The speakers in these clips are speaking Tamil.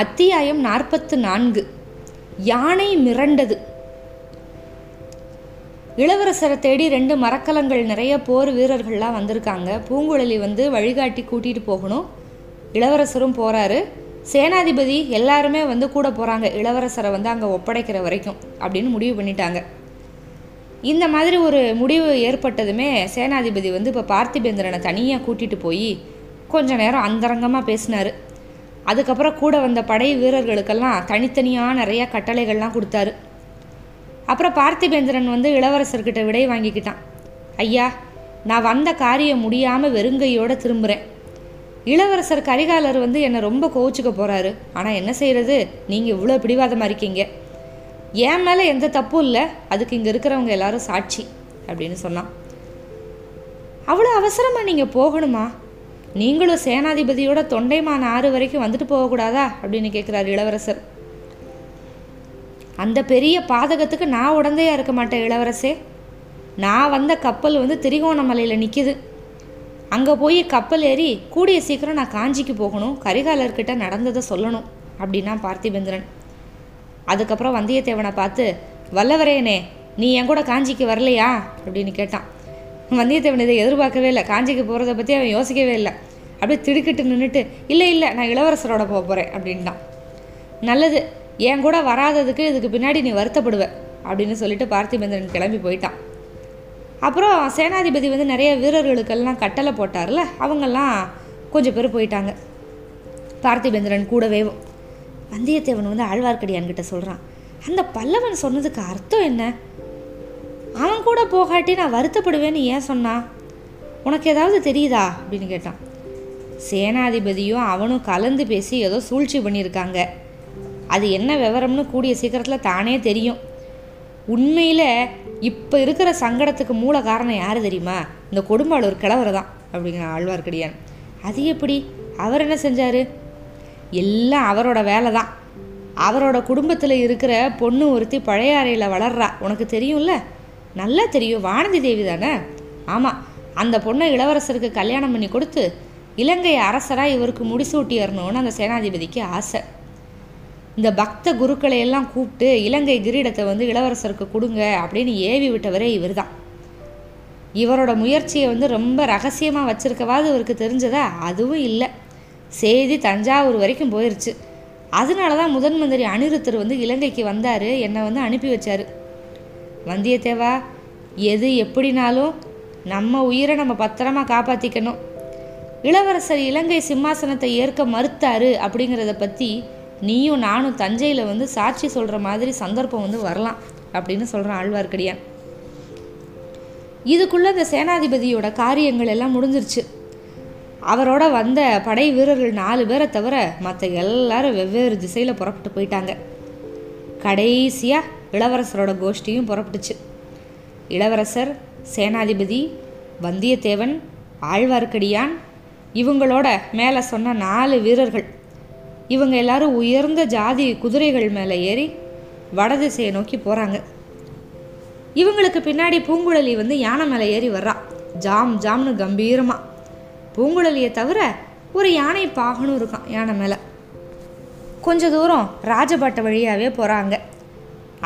அத்தியாயம் நாற்பத்து நான்கு. யானை மிரண்டது. இளவரசரை தேடி ரெண்டு மரக்கலங்கள் நிறைய போர் வீரர்கள்லாம் வந்திருக்காங்க. பூங்குழலி வந்து வழிகாட்டி கூட்டிகிட்டு போகணும். இளவரசரும் போகிறாரு சேனாதிபதி எல்லாருமே வந்து கூட போகிறாங்க இளவரசரை வந்து அங்கே ஒப்படைக்கிற வரைக்கும் அப்படின்னு முடிவு பண்ணிட்டாங்க. இந்த மாதிரி ஒரு முடிவு ஏற்பட்டதுமே சேனாதிபதி வந்து இப்போ பார்த்திபேந்திரனை தனியாக கூட்டிகிட்டு போய் கொஞ்ச நேரம் அந்தரங்கமாக பேசினார். அதுக்கப்புறம் கூட வந்த படை வீரர்களுக்கெல்லாம் தனித்தனியாக நிறையா கட்டளைகள்லாம் கொடுத்தாரு. அப்புறம் பார்த்திபேந்திரன் வந்து இளவரசர்கிட்ட விடை வாங்கிக்கிட்டான். ஐயா நான் வந்த காரியம் முடியாமல் வெறுங்கையோடு திரும்புகிறேன் இளவரசர் கரிகாலர் வந்து என்னை ரொம்ப கோவிச்சுக்க போகிறாரு ஆனால் என்ன செய்கிறது நீங்கள் இவ்வளோ பிடிவாதமாக இருக்கீங்க. என் மேலே எந்த தப்பும் இல்லை. அதுக்கு இங்கே இருக்கிறவங்க எல்லாரும் சாட்சி அப்படின்னு சொன்னான். அவ்வளோ அவசரமாக நீங்கள் போகணுமா? நீங்களும் சேனாதிபதியோட தொண்டைமான ஆறு வரைக்கும் வந்துட்டு போகக்கூடாதா? அப்படின்னு கேட்குறாரு இளவரசர். அந்த பெரிய பாதகத்துக்கு நான் உடந்தையாக இருக்க மாட்டேன் இளவரசே. நான் வந்த கப்பல் வந்து திரிகோணமலையில் நிற்கிது அங்கே போய் கப்பல் ஏறி கூடிய சீக்கிரம் நான் காஞ்சிக்கு போகணும் கரிகாலர்கிட்ட நடந்ததை சொல்லணும் அப்படின்னா பார்த்திபேந்திரன். அதுக்கப்புறம் வந்தியத்தேவனை பார்த்து வல்லவரேனே நீ என் கூட காஞ்சிக்கு வரலையா? அப்படின்னு கேட்டான். வந்தியத்தேவன் இதை எதிர்பார்க்கவே இல்லை. காஞ்சிக்கு போகிறத பற்றி அவன் யோசிக்கவே இல்லை. அப்படியே திடுக்கிட்டு நின்றுட்டு இல்லை இல்லை நான் இளவரசரோட போக போகிறேன் அப்படின்ட்டான். நல்லது. என் கூட வராததுக்கு இதுக்கு பின்னாடி நீ வருத்தப்படுவ அப்படின்னு சொல்லிட்டு பார்த்திபேந்திரன் கிளம்பி போயிட்டான். அப்புறம் சேனாதிபதி வந்து நிறைய வீரர்களுக்கெல்லாம் கட்டளை போட்டார்ல அவங்கெல்லாம் கொஞ்சம் பேர் போயிட்டாங்க. பார்த்திபேந்திரன் கூடவே வந்தியத்தேவன் வந்து ஆழ்வார்க்கடியான்கிட்ட சொல்கிறான் அந்த பல்லவன் சொன்னதுக்கு அர்த்தம் என்ன? அவன் கூட போகாட்டி நான் வருத்தப்படுவேன்னு ஏன் சொன்னான் உனக்கு ஏதாவது தெரியுதா? அப்படின்னு கேட்டான். சேனாதிபதியும் அவனும் கலந்து பேசி ஏதோ சூழ்ச்சி பண்ணியிருக்காங்க. அது என்ன விவரம்னு கூடிய சீக்கிரத்தில் தானே தெரியும். உண்மையில் இப்போ இருக்கிற சங்கடத்துக்கு மூல காரணம் யார் தெரியுமா? இந்த கொடும்பாளூர் கிழவர் தான் அப்படிங்கிற ஆழ்வார்க்கடியான். அது எப்படி? அவர் என்ன செஞ்சார்? எல்லாம் அவரோட வேலை தான் அவரோட குடும்பத்தில் இருக்கிற பொண்ணு ஒருத்தி பழைய அறையில் வளர்றா. உனக்கு தெரியும்ல? நல்லா தெரியும். வானதி தேவி தானே? ஆமாம் அந்த பொண்ணை இளவரசருக்கு கல்யாணம் பண்ணி கொடுத்து இலங்கை அரசராக இவருக்கு முடிசூட்டியறணும்னு அந்த சேனாதிபதிக்கு ஆசை. இந்த பக்த குருக்களை எல்லாம் கூப்பிட்டு இலங்கை கிரீடத்தை வந்து இளவரசருக்கு கொடுங்க அப்படின்னு ஏவி விட்டவரே இவர் தான் இவரோட முயற்சியை வந்து ரொம்ப ரகசியமாக வச்சுருக்கவாது இவருக்கு தெரிஞ்சதா? அதுவும் இல்லை. செய்தி தஞ்சாவூர் வரைக்கும் போயிடுச்சு அதனால தான் முதன் மந்திரி அனிருத்தர் வந்து இலங்கைக்கு வந்தார் என்னை வந்து அனுப்பி வச்சார். வந்தியத்தேவா எது எப்படினாலும் நம்ம உயிரை நம்ம பத்திரமா காப்பாற்றிக்கணும் இளவரசர் இலங்கை சிம்மாசனத்தை ஏற்க மறுத்தாரு அப்படிங்கிறத பற்றி நீயும் நானும் தஞ்சையில் வந்து சாட்சி சொல்கிற மாதிரி சந்தர்ப்பம் வந்து வரலாம் அப்படின்னு சொல்கிறான் ஆழ்வார்க்கடியான். இதுக்குள்ளே இந்த சேனாதிபதியோட காரியங்கள் எல்லாம் முடிஞ்சிருச்சு. அவரோட வந்த படை வீரர்கள் நாலு பேரை தவிர மற்ற எல்லாரும் வெவ்வேறு திசையில் புறப்பட்டு போயிட்டாங்க. கடைசியாக இளவரசரோட கோஷ்டியும் புறப்பட்டுச்சு. இளவரசர் சேனாதிபதி வந்தியத்தேவன் ஆழ்வார்க்கடியான் இவங்களோட மேலே சொன்ன நாலு வீரர்கள். இவங்க எல்லாரும் உயர்ந்த ஜாதி குதிரைகள் மேலே ஏறி வடதிசையை நோக்கி போகிறாங்க இவங்களுக்கு பின்னாடி பூங்குழலி வந்து யானை மேலே ஏறி வர்றா. ஜாம் ஜாம்னு கம்பீரமாக பூங்குழலியை தவிர ஒரு யானை பாகனும் இருக்கான் யானை மேலே. கொஞ்ச தூரம் ராஜபாட்டை வழியாகவே போகிறாங்க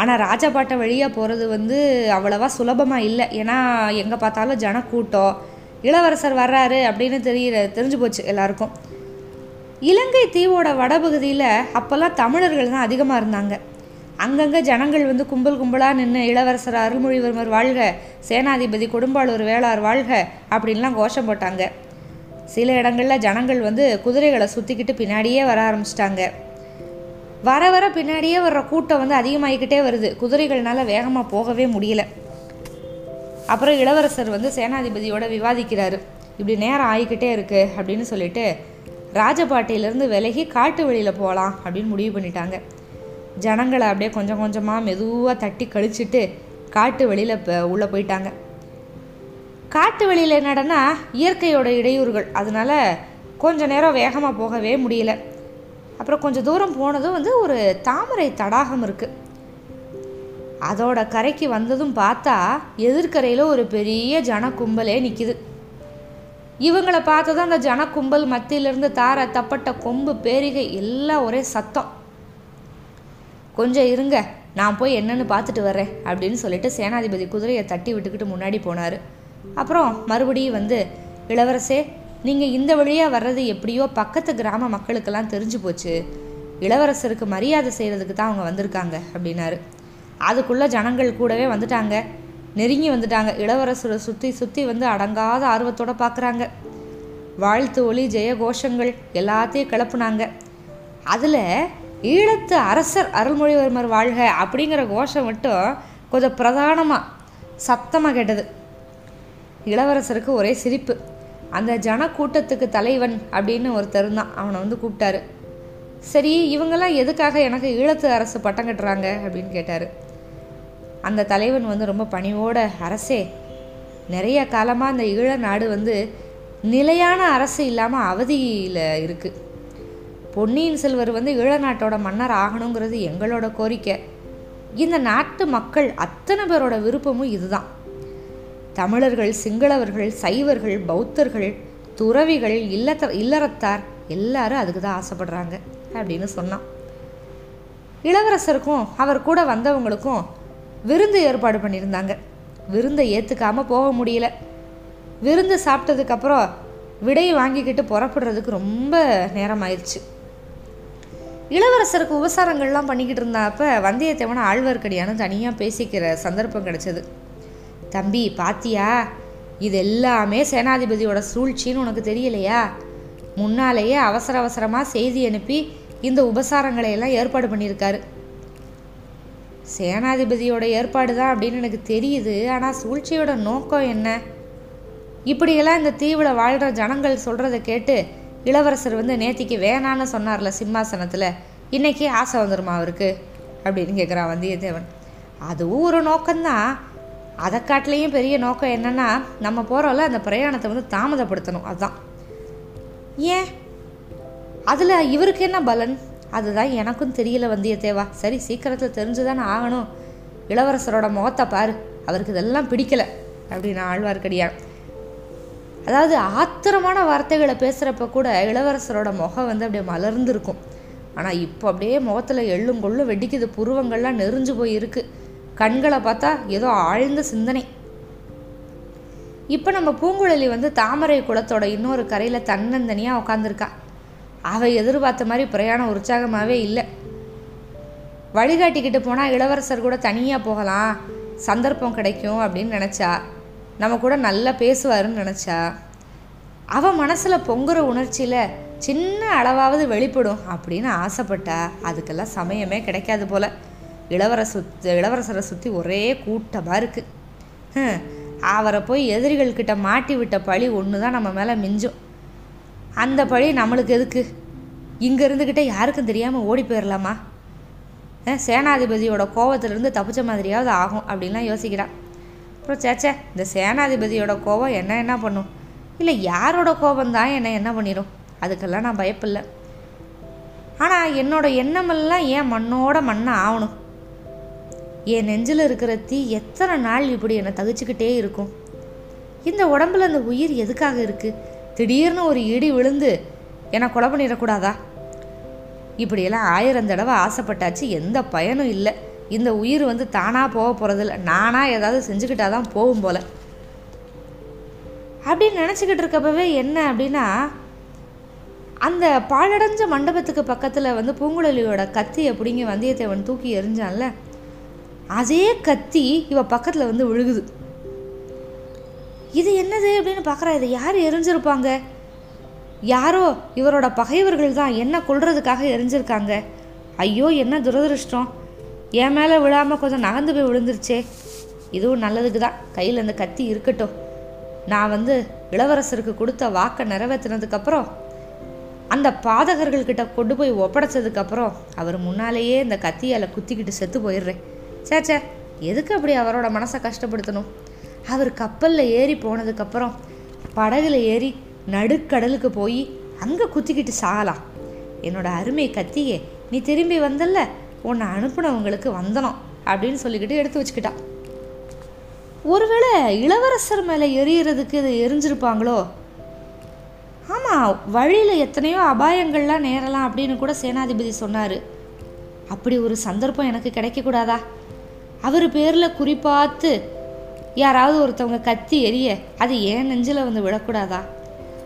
ஆனால் ராஜபாட்டை வழியாக போகிறது வந்து அவ்வளவா சுலபமாக இல்லை. ஏன்னா எங்கே பார்த்தாலும் ஜனக்கூட்டம் இளவரசர் வர்றாரு அப்படின்னு தெரிய தெரிஞ்சு போச்சு எல்லாருக்கும். இலங்கை தீவோட வடபகுதியில் அப்போல்லாம் தமிழர்கள் தான் அதிகமாக இருந்தாங்க. அங்கங்கே ஜனங்கள் வந்து கும்பல் கும்பலாக நின்று இளவரசர் அருள்மொழிவர்மர் வாழ்க சேனாதிபதி கொடும்பாளூர் வேளார் வாழ்க அப்படின்லாம் கோஷம் போட்டாங்க. சில இடங்களில் ஜனங்கள் வந்து குதிரைகளை சுற்றிக்கிட்டு பின்னாடியே வர ஆரம்பிச்சிட்டாங்க. வர வர பின்னாடியே வர்ற கூட்டம் வந்து அதிகமாகிக்கிட்டே வருது. குதிரைகள்னால வேகமாக போகவே முடியல. அப்புறம் இளவரசர் வந்து சேனாதிபதியோட விவாதிக்கிறாரு. இப்படி நேரம் ஆகிக்கிட்டே இருக்கு அப்படின்னு சொல்லிட்டு ராஜபாட்டையிலேருந்து விலகி காட்டு வழியில் போகலாம் அப்படின்னு முடிவு பண்ணிட்டாங்க. ஜனங்களை அப்படியே கொஞ்சம் கொஞ்சமாக மெதுவாக தட்டி கழிச்சிட்டு காட்டு வெளியில் இப்போ உள்ளே போயிட்டாங்க. காட்டு வெளியில் என்னடனா இயற்கையோட இடையூறுகள். அதனால கொஞ்ச நேரம் வேகமாக போகவே முடியல. அப்புறம் கொஞ்சம் தூரம் போனதும் வந்து ஒரு தாமரை தடாகம் இருக்குது அதோட கரைக்கு வந்ததும் பார்த்தா எதிர்கரையில் ஒரு பெரிய ஜன கும்பலே நிற்கிது இவங்களை பார்த்ததும் அந்த ஜன கும்பல் மத்தியிலிருந்து தார தப்பட்ட கொம்பு பேரிகை எல்லாம் ஒரே சத்தம். கொஞ்சம் இருங்க நான் போய் என்னன்னு பார்த்துட்டு வர்றேன் அப்படின்னு சொல்லிட்டு சேனாதிபதி குதிரையை தட்டி விட்டுக்கிட்டு முன்னாடி போனார். அப்புறம் மறுபடியும் வந்து இளவரசே நீங்கள் இந்த வழியாக வர்றது எப்படியோ பக்கத்து கிராம மக்களுக்கெல்லாம் தெரிஞ்சு போச்சு. இளவரசருக்கு மரியாதை செய்கிறதுக்கு தான் அவங்க வந்திருக்காங்க அப்படின்னாரு. அதுக்குள்ளே ஜனங்கள் கூடவே வந்துட்டாங்க. நெருங்கி வந்துட்டாங்க. இளவரசரை சுற்றி சுற்றி வந்து அடங்காத ஆர்வத்தோடு பார்க்குறாங்க வாழ்த்து ஒளி ஜெய கோஷங்கள் எல்லாத்தையும் கிளப்புனாங்க. அதில் ஈழத்து அரசர் அருள்மொழிவர்மர் வாழ்க அப்படிங்கிற கோஷம் மட்டும் கொஞ்சம் பிரதானமாக சத்தமாக கேட்டது. இளவரசருக்கு ஒரே சிரிப்பு. அந்த ஜனக்கூட்டத்துக்கு தலைவன் அப்படின்னு ஒருத்தர் தான் அவனை வந்து கூப்பிட்டாரு. சரி இவங்கெல்லாம் எதுக்காக எனக்கு ஈழத்து அரசு பட்டம் கட்டுறாங்க? அப்படின்னு கேட்டார். அந்த தலைவன் வந்து ரொம்ப பணிவோட அரசே நிறைய காலமாக அந்த ஈழ நாடு வந்து நிலையான அரசு இல்லாமல் அவதியில் இருக்குது பொன்னியின் செல்வர் வந்து ஈழ நாட்டோட மன்னர் ஆகணுங்கிறது எங்களோட கோரிக்கை. இந்த நாட்டு மக்கள் அத்தனை பேரோட விருப்பமும் இதுதான். தமிழர்கள் சிங்களவர்கள் சைவர்கள் பௌத்தர்கள் துறவிகள் இல்லத்த இல்லறத்தார் எல்லாரும் அதுக்கு தான் ஆசைப்படுறாங்க அப்படின்னு சொன்னான். இளவரசருக்கும் அவர் கூட வந்தவங்களுக்கும் விருந்து ஏற்பாடு பண்ணியிருந்தாங்க. விருந்தை ஏற்றுக்காமல் போக முடியல. விருந்து சாப்பிட்டதுக்கப்புறம் விடை வாங்கிக்கிட்டு புறப்படுறதுக்கு ரொம்ப நேரம் ஆயிடுச்சு இளவரசருக்கு உபசாரங்கள்லாம் பண்ணிக்கிட்டு இருந்தாப்ப வந்தியத்தேவனை ஆழ்வார்க்கடியானு தனியாக பேசிக்கிற சந்தர்ப்பம் கிடைச்சது. தம்பி பாத்தியா? இது எல்லாமே சேனாதிபதியோட சூழ்ச்சின்னு உனக்கு தெரியலையா? முன்னாலேயே அவசர அவசரமாக செய்தி அனுப்பி இந்த உபசாரங்களை எல்லாம் ஏற்பாடு பண்ணியிருக்காரு. சேனாதிபதியோட ஏற்பாடு தான் அப்படின்னு எனக்கு தெரியுது. ஆனால் சூழ்ச்சியோட நோக்கம் என்ன? இப்படியெல்லாம் இந்த தீவில் வாழ்கிற ஜனங்கள் சொல்கிறத கேட்டு இளவரசர் வந்து நேத்திக்கு வேணான்னு சொன்னார்ல சிம்மாசனத்தில். இன்னைக்கு ஆசை வந்துருமா அவருக்கு? அப்படின்னு கேட்குறான் வந்தியத்தேவன். அதுவும் ஒரு நோக்கம்தான். அதை காட்டிலையும் பெரிய நோக்கம் என்னன்னா நம்ம போகிறோம்ல அந்த பிரயாணத்தை வந்து தாமதப்படுத்தணும். அதுதான் ஏன்? அதில் இவருக்கு என்ன பலன்? அதுதான் எனக்கும் தெரியல வந்தியத்தேவா. சரி சீக்கிரத்தில் தெரிஞ்சுதானே ஆகணும். இளவரசரோட முகத்தை பாரு. அவருக்கு இதெல்லாம் பிடிக்கல அப்படின்னு ஆழ்வார்க்கடியான். அதாவது ஆத்திரமான வார்த்தைகளை பேசுகிறப்ப கூட இளவரசரோட முகம் வந்து அப்படியே மலர்ந்துருக்கும். ஆனால் இப்போ அப்படியே முகத்தில் எள்ளும் கொள்ளும் வெடிக்குது. புருவங்கள்லாம் நெறிஞ்சு போயிருக்கு. கண்களை பார்த்தா ஏதோ ஆழ்ந்த சிந்தனை. இப்போ நம்ம பூங்குழலி வந்து தாமரை குளத்தோட இன்னொரு கரையில் தன்னந்தனியாக உட்காந்துருக்கா அவள் எதிர்பார்த்த மாதிரி பிரயாணம் உற்சாகமாகவே இல்லை. வழிகாட்டிக்கிட்டு போனால் இளவரசர் கூட தனியாக போகலாம் சந்தர்ப்பம் கிடைக்கும் அப்படின்னு நினச்சா நம்ம கூட நல்லா பேசுவாருன்னு நினச்சா அவள் மனசில் பொங்குற உணர்ச்சியில் சின்ன அளவாவது வெளிப்படும் அப்படின்னு ஆசைப்பட்டா அதுக்கெல்லாம் சமயமே கிடைக்காது போல். இளவரசு இளவரசரை சுற்றி ஒரே கூட்டமாக இருக்குது அவரை போய் எதிரிகள்கிட்ட மாட்டி விட்ட பழி ஒன்று தான் நம்ம மேலே மிஞ்சும். அந்த பழி நம்மளுக்கு எதுக்கு? இங்கே இருந்துக்கிட்டே யாருக்கும் தெரியாமல் ஓடி போயிடலாமா சேனாதிபதியோட கோவத்திலிருந்து தப்பிச்ச மாதிரியாவது ஆகும் அப்படின்லாம் யோசிக்கிறான். அப்புறம் சேச்சே இந்த சேனாதிபதியோட கோபம் என்ன என்ன பண்ணும்? இல்லை யாரோட கோபம் தான் என்னை என்ன பண்ணிடும் அதுக்கெல்லாம் நான் பயப்பில்லை. ஆனால் என்னோட எண்ணமெல்லாம் ஏன் மண்ணோட மண்ணை ஆகணும்? என் நெஞ்சில் இருக்கிற தீ எத்தனை நாள் இப்படி என்னை தகிச்சுக்கிட்டே இருக்கும்? இந்த உடம்புல அந்த உயிர் எதுக்காக இருக்குது திடீர்னு ஒரு இடி விழுந்து என்னை கொலை பண்ணிடக்கூடாதா? இப்படியெல்லாம் ஆயிரம் தடவை ஆசைப்பட்டாச்சு எந்த பயனும் இல்லை. இந்த உயிர் வந்து தானாக போக போகிறதில்ல நானாக ஏதாவது செஞ்சுக்கிட்டா தான் போகும் போல். அப்படின்னு நினச்சிக்கிட்டு இருக்கப்பவே என்ன அப்படின்னா அந்த பாழடைஞ்ச மண்டபத்துக்கு பக்கத்தில் வந்து பூங்குழலியோட கத்தியை பிடிங்கி வந்தியத்தேவன் தூக்கி எரிஞ்சான்ல அதே கத்தி இவ பக்கத்தில் வந்து விழுகுது. இது என்னது அப்படின்னு பார்க்குறா இதை யார் எரிஞ்சிருப்பாங்க? யாரோ இவரோட பகைவர்கள் தான் என்ன கொள்றதுக்காக எரிஞ்சிருக்காங்க. ஐயோ என்ன துரதிருஷ்டம். என் மேலே விழாமல் கொஞ்சம் நகர்ந்து போய் விழுந்துருச்சே. இதுவும் நல்லதுக்கு தான் கையில் அந்த கத்தி இருக்கட்டும். நான் வந்து இளவரசருக்கு கொடுத்த வாக்கை நிறைவேற்றினதுக்கப்புறம் அந்த பாதகர்கள்கிட்ட கொண்டு போய் ஒப்படைச்சதுக்கப்புறம் அவர் முன்னாலேயே இந்த கத்தியால் குத்திக்கிட்டு செத்து போயிடுறேன். சேச்சே எதுக்கு அப்படி அவரோட மனசை கஷ்டப்படுத்தணும்? அவர் கப்பலில் ஏறி போனதுக்கப்புறம் படகுல ஏறி நடுக்கடலுக்கு போய் அங்கே குத்திக்கிட்டு சாகலாம். என்னோட அருமை கத்தியே நீ திரும்பி வந்தல்ல? உன்னை அனுப்புனவங்களுக்கு வந்தனம் அப்படின்னு சொல்லிக்கிட்டு எடுத்து வச்சுக்கிட்டான். ஒருவேளை இளவரசர் மேலே எரியறதுக்கு இது எரிஞ்சிருப்பாங்களோ? ஆமாம் வழியில் எத்தனையோ அபாயங்கள்லாம் நேரலாம் அப்படின்னு கூட சேனாதிபதி சொன்னார். அப்படி ஒரு சந்தர்ப்பம் எனக்கு கிடைக்கக்கூடாதா? அவர் பேரில் குறிப்பாத்து யாராவது ஒருத்தவங்க கத்தி எரிய அது ஏன் நெஞ்சில் வந்து விடக்கூடாதா?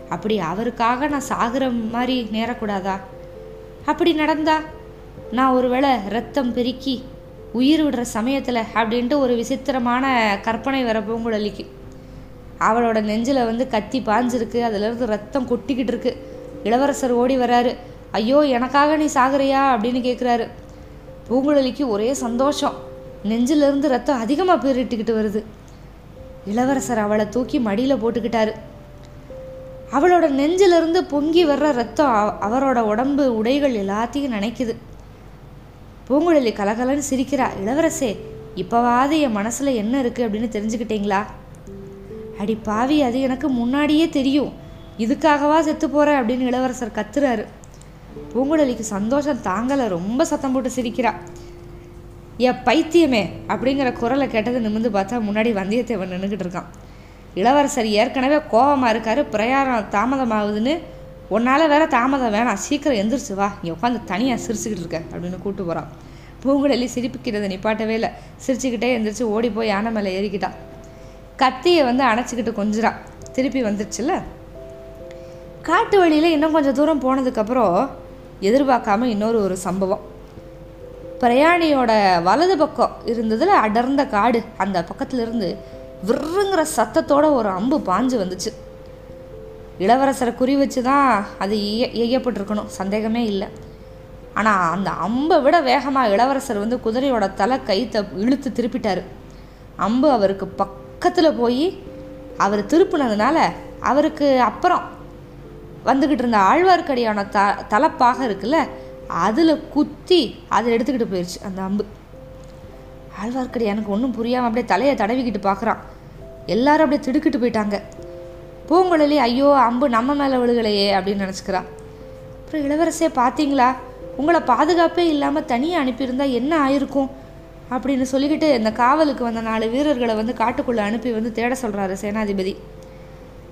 அப்படி அவருக்காக நான் சாகிற மாதிரி நேரக்கூடாதா? அப்படி நடந்தா நான் ஒருவேளை ரத்தம் பெருக்கி உயிர் விடுற சமயத்தில் அப்படின்ட்டு ஒரு விசித்திரமான கற்பனை வர பூங்குழலிக்கு. அவளோட நெஞ்சில் வந்து கத்தி பாஞ்சிருக்கு அதுலேருந்து ரத்தம் கொட்டிக்கிட்டு இருக்கு. இளவரசர் ஓடி வராரு. ஐயோ எனக்காக நீ சாகுறியா? அப்படின்னு கேட்குறாரு பூங்குழலிக்கு ஒரே சந்தோஷம். நெஞ்சிலிருந்து ரத்தம் அதிகமாக பீரிட்டுக்கிட்டு வருது. இளவரசர் அவளை தூக்கி மடியில் போட்டுக்கிட்டாரு. அவளோட நெஞ்சிலிருந்து பொங்கி வர்ற ரத்தம் அவரோட உடம்பு உடைகள் எல்லாத்தையும் நினைக்குது. பூங்குழலி கலகலன்னு சிரிக்கிறா இளவரசே இப்போவாது என் மனசில் என்ன இருக்குது அப்படின்னு தெரிஞ்சுக்கிட்டீங்களா? அடி பாவி அது எனக்கு முன்னாடியே தெரியும். இதுக்காகவா செத்து போகிறேன் அப்படின்னு இளவரசர் கத்துறாரு. பூங்குழலிக்கு சந்தோஷம் தாங்கலை ரொம்ப சத்தம் போட்டு சிரிக்கிறா. ஏ பைத்தியமே அப்படிங்கிற குரலை கேட்டது நிமிர்ந்து பார்த்தா முன்னாடி வந்தியத்தேவன் நின்றுக்கிட்டு இருக்கான். இளவரசர் ஏற்கனவே கோபமாக இருக்காரு பிரயாணம் தாமதமாகுதுன்னு. உன்னால் வேற தாமதம் வேணாம் சீக்கிரம் எந்திரிச்சு வா. இங்கே உட்காந்து தனியாக சிரிச்சுக்கிட்டு இருக்க அப்படின்னு கூட்டு போகிறான் பூங்குழலி சிரிப்புக்கிறத நிப்பாட்டவே இல்லை. சிரிச்சுக்கிட்டே எந்திரிச்சு ஓடி போய் யானை மேலே ஏறிக்கிட்டான் கத்தியை வந்து அணைச்சிக்கிட்டு கொஞ்சிறான் திருப்பி வந்துருச்சுல்ல? காட்டு வழியில் இன்னும் கொஞ்சம் தூரம் போனதுக்கப்புறம் எதிர்பார்க்காம இன்னொரு ஒரு சம்பவம். பிரயாணியோட வலது பக்கம் இருந்ததில் அடர்ந்த காடு. அந்த பக்கத்துல இருந்து விர்ருங்கிற சத்தத்தோட ஒரு அம்பு பாஞ்சு வந்துச்சு. இளவரசரை குறி வச்சு தான் அது எய்ய எய்யப்பட்டிருக்கணும். சந்தேகமே இல்லை. ஆனால் அந்த அம்பை விட வேகமாக இளவரசர் வந்து குதிரையோட தலை கைத்தை இழுத்து திருப்பிட்டார். அம்பு அவருக்கு பக்கத்தில் போய் அவர் திருப்பினதுனால அவருக்கு அப்புறம் வந்துக்கிட்டு இருந்த ஆழ்வார்க்கடியான த தலைப்பாக இருக்குல்ல அதில் குத்தி அதை எடுத்துக்கிட்டு போயிடுச்சு அந்த அம்பு. ஆழ்வார்க்கடியானுக்கு ஒன்றும் புரியாமல் அப்படியே தலையை தடவிக்கிட்டு பார்க்குறான் எல்லாரும் அப்படியே திடுக்கிட்டு போயிட்டாங்க. பூங்குழலி ஐயோ அம்பு நம்ம மேலே விழுகலையே அப்படின்னு நினச்சிக்கிறான். அப்புறம் இளவரசே பார்த்தீங்களா உங்களை பாதுகாப்பே இல்லாமல் தனியாக அனுப்பியிருந்தா என்ன ஆயிருக்கும்? அப்படின்னு சொல்லிக்கிட்டு இந்த காவலுக்கு வந்த நாலு வீரர்களை வந்து காட்டுக்குள்ளே அனுப்பி வந்து தேட சொல்கிறாரு சேனாதிபதி.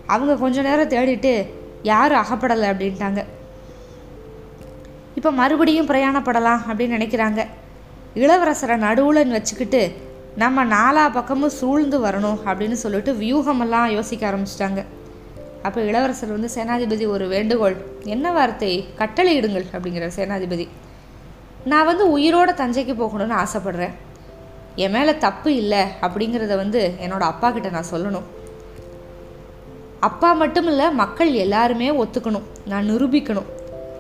அவங்க கொஞ்ச நேரம் தேடிட்டு யாரும் அகப்படலை அப்படின்ட்டாங்க. இப்போ மறுபடியும் பிரயாணப்படலாம் அப்படின்னு நினைக்கிறாங்க. இளவரசரை நடுவுலன்னு வச்சுக்கிட்டு நம்ம நாலா பக்கமும் சூழ்ந்து வரணும் அப்படின்னு சொல்லிட்டு வியூகமெல்லாம் யோசிக்க ஆரம்பிச்சிட்டாங்க. அப்போ இளவரசர் வந்து சேனாதிபதி ஒரு வேண்டுகோள். என்ன வார்த்தை? கட்டளையிடுங்கள் அப்படிங்கிற சேனாதிபதி. நான் வந்து உயிரோட தஞ்சைக்கு போகணும்னு ஆசைப்படுறேன். என் மேலே தப்பு இல்லை அப்படிங்கிறத வந்து என்னோட அப்பா கிட்ட நான் சொல்லணும். அப்பா மட்டும் இல்லை மக்கள் எல்லாருமே ஒத்துக்கணும். நான் நிரூபிக்கணும்.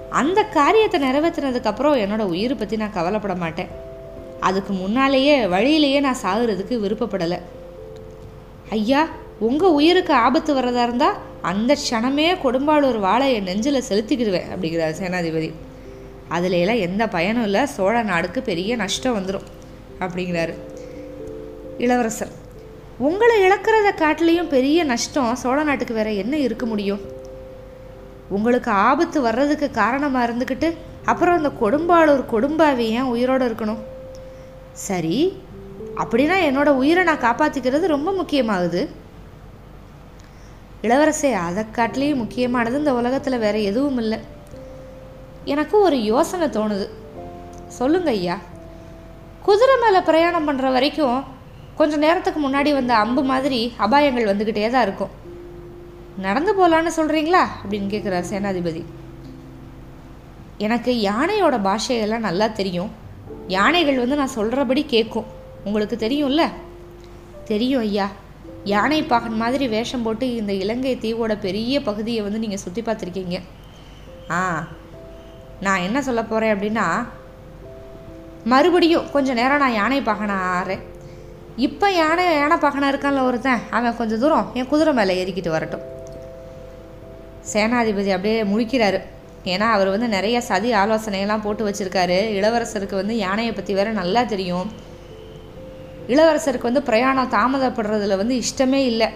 அந்த காரியத்தை நிறைவேற்றினதுக்கப்புறம் என்னோட உயிரை பற்றி நான் கவலைப்பட மாட்டேன். அதுக்கு முன்னாலேயே வழியிலேயே நான் சாகுறதுக்கு விருப்பப்படலை. ஐயா உங்கள் உயிருக்கு ஆபத்து வர்றதா இருந்தால் அந்த க்ஷணமே கொடும்பாளூர் வாழை என் நெஞ்சில் செலுத்திக்கிடுவேன் அப்படிங்கிறார் சேனாதிபதி. அதுல எல்லாம் எந்த பயனும் இல்லை சோழ நாடுக்கு பெரிய நஷ்டம் வந்துடும் அப்படிங்கிறாரு. இளவரசர் உங்களை இழக்கிறத காட்டிலையும் பெரிய நஷ்டம் சோழ நாட்டுக்கு வேற என்ன இருக்க முடியும்? உங்களுக்கு ஆபத்து வர்றதுக்கு காரணமாக இருந்துக்கிட்டு அப்புறம் அந்த கொடும்பாளூர் கொடும்பாவி ஏன் உயிரோடு இருக்கணும்? சரி அப்படின்னா என்னோட உயிரை நான் காப்பாற்றிக்கிறது ரொம்ப முக்கியமாகுது. இளவரசே அதை காட்டிலையும் முக்கியமானது இந்த உலகத்தில் வேற எதுவும் இல்லை. எனக்கு ஒரு யோசனை தோணுது. சொல்லுங்க ஐயா. குதிரை மேலே பிரயாணம் பண்ணுற வரைக்கும் கொஞ்சம் நேரத்துக்கு முன்னாடி வந்த அம்பு மாதிரி அபாயங்கள் வந்துக்கிட்டே தான் இருக்கும். நடந்து போகலான்னு சொல்கிறீங்களா அப்படின்னு கேட்குறார் சேனாதிபதி. எனக்கு யானையோட பாஷையெல்லாம் நல்லா தெரியும். யானைகள் வந்து நான் சொல்கிறபடி கேட்கும் உங்களுக்கு தெரியும்ல? தெரியும் ஐயா. யானை பாகன் மாதிரி வேஷம் போட்டு இந்த இலங்கை தீவோட பெரிய பகுதியை வந்து நீங்கள் சுற்றி பார்த்துருக்கீங்க. ஆ நான் என்ன சொல்ல போகிறேன் அப்படின்னா மறுபடியும் கொஞ்சம் நேரம் நான் யானை பாகனை ஆறேன். இப்போ யானை யானை பாகனை இருக்கான்ல ஒருத்தன். அவன் கொஞ்சம் தூரம் என் குதிரை மேலே ஏறிக்கிட்டு வரட்டும். சேனாதிபதி அப்படியே முழிக்கிறாரு. ஏன்னா அவர் வந்து நிறைய சதி ஆலோசனையெல்லாம் போட்டு வச்சுருக்காரு. இளவரசருக்கு வந்து யானையை பற்றி வேற நல்லா தெரியும். இளவரசருக்கு வந்து பிரயாணம் தாமதப்படுறதுல வந்து இஷ்டமே இல்லை.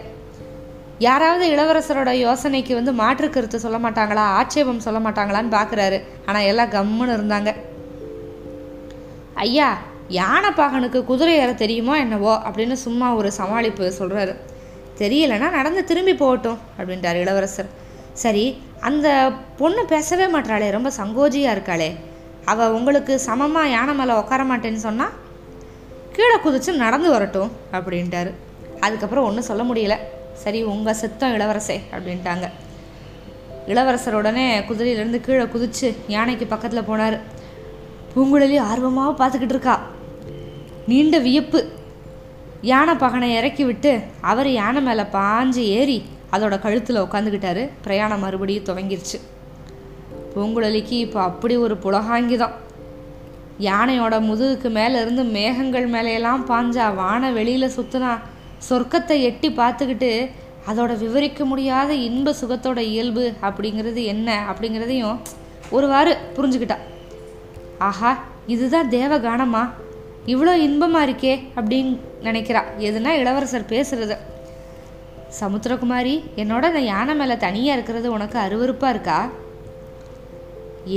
யாராவது இளவரசரோட யோசனைக்கு வந்து மாற்று கருத்து சொல்ல மாட்டாங்களா? ஆட்சேபம் சொல்ல மாட்டாங்களான்னு பார்க்குறாரு ஆனால் எல்லாம் கம்முன்னு இருந்தாங்க. ஐயா யானை பாகனுக்கு குதிரை ஏற தெரியுமோ என்னவோ? அப்படின்னு சும்மா ஒரு சமாளிப்பு சொல்கிறாரு தெரியலன்னா நடந்து திரும்பி போகட்டும் அப்படின்றார் இளவரசர். சரி அந்த பொண்ணு பேசவே மாட்டாளே ரொம்ப சங்கோஜியாக இருக்காளே. அவள் உங்களுக்கு சமமாக யானை மேலே உட்கார மாட்டேன்னு சொன்னால் கீழே குதிச்சு நடந்து வரட்டும் அப்படின்ட்டாரு. அதுக்கப்புறம் ஒன்றும் சொல்ல முடியல. சரி உங்கள் சித்தம் இளவரசே அப்படின்ட்டாங்க. இளவரசர் உடனே குதிரையிலேருந்து கீழே குதிச்சு யானைக்கு பக்கத்தில் போனார். பூங்குழலி ஆர்வமாக பார்த்துக்கிட்டு இருக்கா. நீண்ட வியப்பு. யானை பகனை இறக்கி விட்டு அவர் யானை மேலே பாஞ்சு ஏறி அதோட கழுத்தில் உட்காந்துக்கிட்டாரு பிரயாணம் மறுபடியும் துவங்கிருச்சு. பூங்குழலிக்கு இப்போ அப்படி ஒரு புலகாங்கிதம். யானையோட முதுகுக்கு மேலே இருந்து மேகங்கள் மேலையெல்லாம் பாஞ்சா வான வெளியில் சுற்றினா சொர்க்கத்தை எட்டி பார்த்துக்கிட்டு அதோட விவரிக்க முடியாத இன்ப சுகத்தோட இயல்பு அப்படிங்கிறது என்ன அப்படிங்கிறதையும் ஒருவாறு புரிஞ்சுக்கிட்டா. ஆஹா இதுதான் தேவகானமா? இவ்வளோ இன்பமாக இருக்கே அப்படின்னு நினைக்கிறா. எதுனா இளவரசர் பேசுறது. சமுத்திரகுமாரி என்னோட அந்த யானை மேலே தனியாக இருக்கிறது உனக்கு அருவருப்பாக இருக்கா?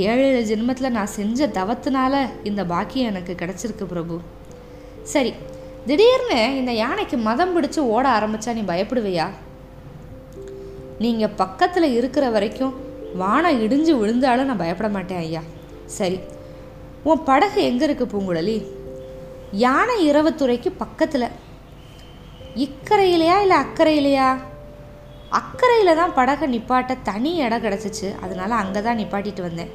ஏழு ஜென்மத்தில் நான் செஞ்ச தவத்தினால இந்த பாக்கியம் எனக்கு கிடச்சிருக்கு பிரபு. சரி திடீர்னு இந்த யானைக்கு மதம் பிடிச்சு ஓட ஆரம்பிச்சா நீ பயப்படுவியா? நீங்கள் பக்கத்தில் இருக்கிற வரைக்கும் வானம் இடிஞ்சு விழுந்தாலும் நான் பயப்பட மாட்டேன் ஐயா. சரி உன் படகு எங்கே இருக்குது பூங்குழலி? யானை இரவுத்துறைக்கு பக்கத்தில். இக்கரையிலையா இல்லை அக்கறையிலையா அக்கறையில் தான் படகை நிப்பாட்ட தனி இடம் கிடச்சிச்சு. அதனால் அங்கே தான் நிப்பாட்டிட்டு வந்தேன்.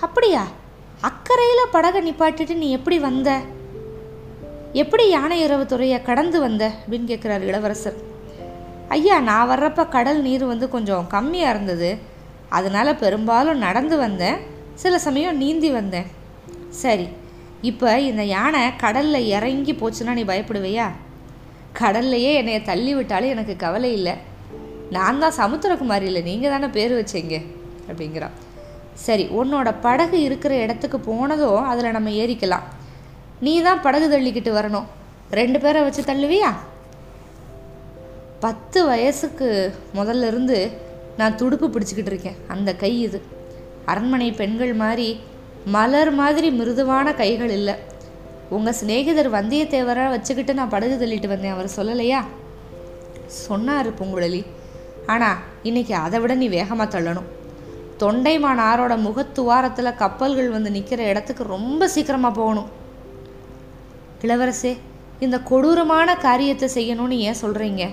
அப்படியா? அக்கறையில் படகை நிப்பாட்டிட்டு நீ எப்படி வந்த? எப்படி யானை இரவு துறையை கடந்து வந்த? அப்படின்னு கேட்குறாரு இளவரசர். ஐயா நான் வர்றப்ப கடல் நீர் வந்து கொஞ்சம் கம்மியாக இருந்தது. அதனால் பெரும்பாலும் நடந்து வந்தேன். சில சமயம் நீந்தி வந்தேன். சரி இப்போ இந்த யானை கடலில் இறங்கி போச்சுன்னா நீ பயப்படுவையா? கடல்லையே என்னையை தள்ளி விட்டாலும் எனக்கு கவலை இல்லை. நான் தான் சமுத்திரகுமாரி இல்லை. நீங்கள் தானே பேர் வச்சீங்க? அப்படிங்கிறான். சரி உன்னோட படகு இருக்கிற இடத்துக்கு போனதும் அதில் நம்ம ஏறிக்கலாம். நீ தான் படகு தள்ளிக்கிட்டு வரணும். ரெண்டு பேரை வச்சு தள்ளுவியா? பத்து வயசுக்கு முதல்ல இருந்து நான் துடுப்பு பிடிச்சிக்கிட்டு இருக்கேன். அந்த கை இது. அரண்மனை பெண்கள் மாதிரி மலர் மாதிரி மிருதுவான கைகள் இல்லை. உங்கள் சிநேகிதர் வந்தியத்தேவராக வச்சுக்கிட்டு நான் படகு தள்ளிட்டு வந்தேன் அவர் சொல்லலையா? சொன்னார் பூங்குழலி. ஆனால் இன்னைக்கு அதை விட நீ வேகமாக தள்ளணும். தொண்டைமான் ஆரோட முகத்துவாரத்தில் கப்பல்கள் வந்து நிற்கிற இடத்துக்கு ரொம்ப சீக்கிரமாக போகணும். இளவரசே இந்த கொடூரமான காரியத்தை செய்யணும்னு ஏன் சொல்கிறீங்க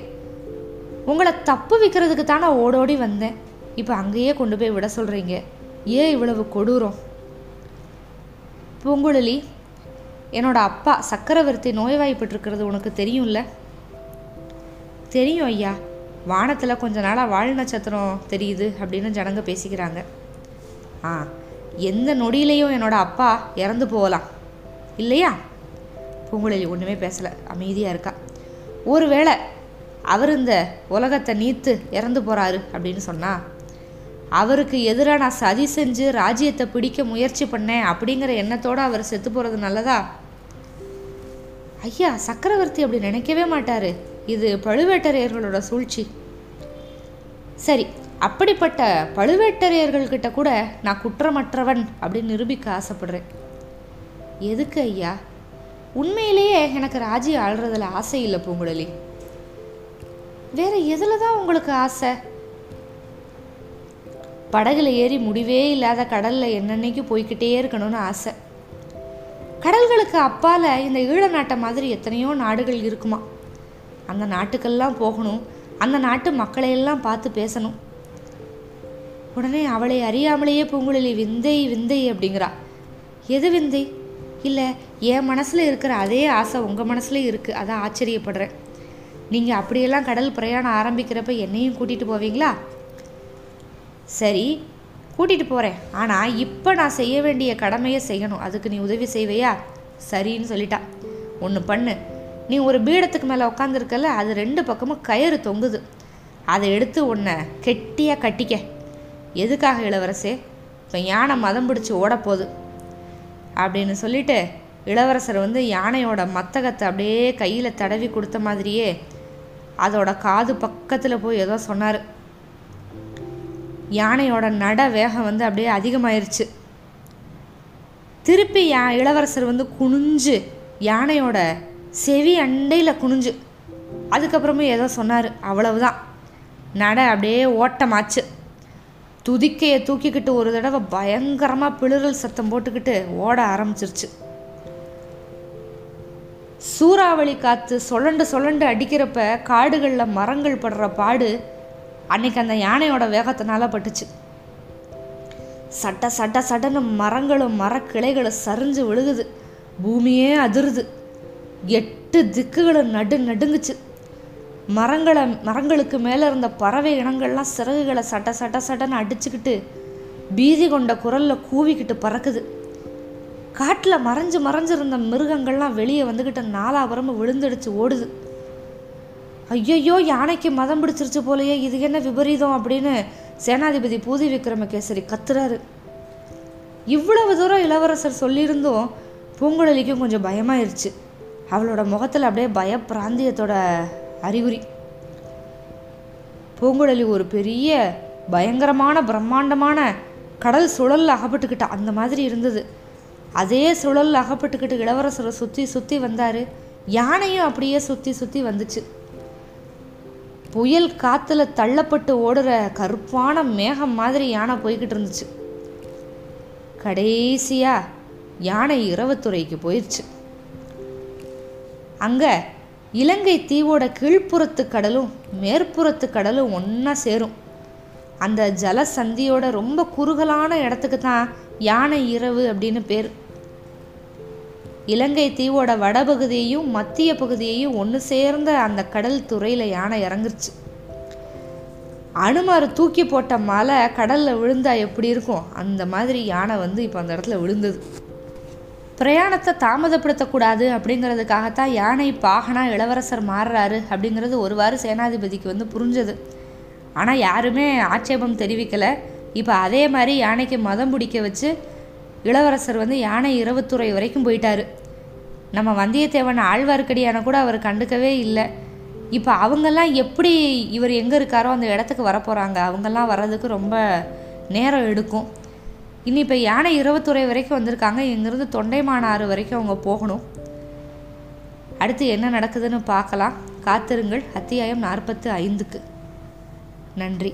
உங்களை தப்பு விற்கிறதுக்கு தானே ஓடோடி வந்தேன். இப்போ அங்கேயே கொண்டு போய் விட சொல்கிறீங்க ஏன் இவ்வளவு கொடூரம்? பூங்குழலி என்னோட அப்பா சக்கரவர்த்தி நோய்வாய்ப்பட்டிருக்கிறது உனக்கு தெரியும்ல? தெரியும் ஐயா. வானத்தில் கொஞ்ச நாளாக வால் நட்சத்திரம் தெரியுது அப்படின்னு ஜனங்க பேசிக்கிறாங்க. ஆ எந்த நொடியிலையும் என்னோட அப்பா இறந்து போகலாம். இல்லையா? பூங்குழலி ஒன்றுமே பேசலை. அமைதியாக இருக்கா. ஒருவேளை அவர் இந்த உலகத்தை நீத்து இறந்து போகிறாரு அப்படின்னு சொன்னால் அவருக்கு எதிராக நான் சதி செஞ்சு ராஜ்யத்தை பிடிக்க முயற்சி பண்ணேன் அப்படிங்கிற எண்ணத்தோடு அவர் செத்து போகிறது நல்லதா? ஐயா சக்கரவர்த்தி அப்படி நினைக்கவே மாட்டார். இது பழுவேட்டரையர்களோட சூழ்ச்சி. சரி அப்படிப்பட்ட பழுவேட்டரையர்கள்கிட்ட கூட நான் குற்றமற்றவன் அப்படின்னு நிரூபிக்க ஆசைப்படுறேன். எதுக்கு ஐயா? உண்மையிலேயே எனக்கு ராஜி ஆள்றதுல ஆசை இல்லை பூங்குழலி. வேற எதில் தான் உங்களுக்கு ஆசை? படகுல ஏறி முடிவே இல்லாத கடலில் என்னென்னைக்கு போய்கிட்டே இருக்கணும்னு ஆசை. கடல்களுக்கு அப்பால் இந்த ஈழ நாட்டை மாதிரி எத்தனையோ நாடுகள் இருக்குமா? அந்த நாட்டுக்கெல்லாம் போகணும் அந்த நாட்டு மக்களையெல்லாம் பார்த்து பேசணும். உடனே அவளை அறியாமலேயே பூங்குழலி விந்தை விந்தை அப்படிங்கிறா. எது விந்தை? இல்லை என் மனசில் இருக்கிற அதே ஆசை உங்கள் மனசுலேயும் இருக்குது அதான் ஆச்சரியப்படுறேன். நீங்கள் அப்படியெல்லாம் கடல் பிரயாணம் ஆரம்பிக்கிறப்ப என்னையும் கூட்டிகிட்டு போவீங்களா? சரி கூட்டிகிட்டு போகிறேன் ஆனால் இப்போ நான் செய்ய வேண்டிய கடமையை செய்யணும். அதுக்கு நீ உதவி செய்வையா? சரின்னு சொல்லிட்டா. ஒன்று பண்ணு. நீ ஒரு பீடத்துக்கு மேலே உட்காந்துருக்கல அது ரெண்டு பக்கமும் கயிறு தொங்குது. அதை எடுத்து உன்னை கெட்டியாக கட்டிக்க. எதுக்காக இளவரசே? இப்போ யானை மதம் பிடிச்சி ஓடப்போகுது. அப்படின்னு சொல்லிட்டு இளவரசர் வந்து யானையோட மத்தகத்தை அப்படியே கையில் தடவி கொடுத்த மாதிரியே அதோட காது பக்கத்தில் போய் ஏதோ சொன்னார். யானையோட நட வேகம் வந்து அப்படியே அதிகமாயிருச்சு. திருப்பி யா இளவரசர் வந்து குனிஞ்சு யானையோட செவி அண்டையில் குனிஞ்சு அதுக்கப்புறமும் ஏதோ சொன்னார் அவ்வளவுதான். நட அப்படியே ஓட்டமாச்சு. துதிக்கையை தூக்கிக்கிட்டு ஒரு தடவை பயங்கரமாக பிளிரல் சத்தம் போட்டுக்கிட்டு ஓட ஆரம்பிச்சிருச்சு. சூறாவளி காற்று சொலண்டு சொலண்டு அடிக்கிறப்ப காடுகளில் மரங்கள் படுற பாடு அன்னைக்கு அந்த யானையோட வேகத்தினால பட்டுச்சு. சட்ட சட்ட சட்டன்னு மரங்களும் மரக்கிளைகளும் சரிஞ்சு விழுகுது. பூமியே அதிருது. எட்டு திக்குகளும் நடு நடுங்குச்சு. மரங்களை மரங்களுக்கு மேலே இருந்த பறவை இனங்கள்லாம் சிறகுகளை சட்ட சட்ட சட்டன்னு அடிச்சுக்கிட்டு பீதி கொண்ட குரலில் கூவிக்கிட்டு பறக்குது. காட்டில் மறைஞ்சு மறைஞ்சிருந்த மிருகங்கள்லாம் வெளியே வந்துக்கிட்டு நாலாபுரமும் விழுந்தடிச்சு ஓடுது. ஐயையோ யானைக்கு மதம் பிடிச்சிருச்சு போலயே இது என்ன விபரீதம் அப்படின்னு சேனாதிபதி பூதி விக்ரமகேசரி கத்துறாரு. இவ்வளவு தூரம் இளவரசர் சொல்லியிருந்தும் பூங்குழலிக்கும் கொஞ்சம் பயமாயிருச்சு. அவளோட முகத்தில் அப்படியே பயப்பிராந்தியத்தோட அறிகுறி. பூங்குழலி ஒரு பெரிய பயங்கரமான பிரம்மாண்டமான கடல் சுழல் அகப்பட்டுக்கிட்ட அந்த மாதிரி இருந்தது. அதே சுழல் அகப்பட்டுக்கிட்டு இளவரசரை சுற்றி சுற்றி வந்தார். யானையும் அப்படியே சுற்றி சுற்றி வந்துச்சு. புயல் காற்றுல தள்ளப்பட்டு ஓடுற கருப்பான மேகம் மாதிரி யானை போய்கிட்டு இருந்துச்சு. கடைசியாக யானை இரவுத்துறைக்கு போயிடுச்சு அங்கே இலங்கை தீவோட கீழ்ப்புறத்து கடலும் மேற்புறத்து கடலும் ஒன்றா சேரும். அந்த ஜலசந்தியோட ரொம்ப குறுகலான இடத்துக்கு தான் யானை இரவு அப்படின்னு பேர். இலங்கை தீவோட வடபகுதியையும் மத்திய பகுதியையும் ஒன்று சேர்ந்த அந்த கடல் துறையில் யானை இறங்குருச்சு. அனுமார் தூக்கி போட்ட மலை கடலில் விழுந்தா எப்படி இருக்கும்? அந்த மாதிரி யானை வந்து இப்போ அந்த இடத்துல விழுந்தது. பிரயாணத்தை தாமதப்படுத்தக்கூடாது அப்படிங்கிறதுக்காகத்தான் யானை பாகனா இளவரசர் மாறுறாரு அப்படிங்கிறது ஒருவாறு சேனாதிபதிக்கு வந்து புரிஞ்சது. ஆனால் யாருமே ஆட்சேபம் தெரிவிக்கலை. இப்போ அதே மாதிரி யானைக்கு மதம் பிடிக்க வச்சு இளவரசர் வந்து யானை இரவுத்துறை வரைக்கும் போயிட்டாரு. நம்ம வந்தியத்தேவன் ஆழ்வார்க்கடியான கூட அவர் கண்டுக்கவே இல்லை. இப்போ அவங்கெல்லாம் எப்படி இவர் எங்கே இருக்காரோ அந்த இடத்துக்கு வரப்போகிறாங்க அவங்கெல்லாம் வர்றதுக்கு ரொம்ப நேரம் எடுக்கும். இனி இப்போ யானை இரவுத்துறை வரைக்கும் வந்திருக்காங்க. இங்கேருந்து தொண்டைமானாறு வரைக்கும் அவங்க போகணும். அடுத்து என்ன நடக்குதுன்னு பார்க்கலாம். காத்திருங்கள். அத்தியாயம் நாற்பத்து ஐந்துக்கு. நன்றி.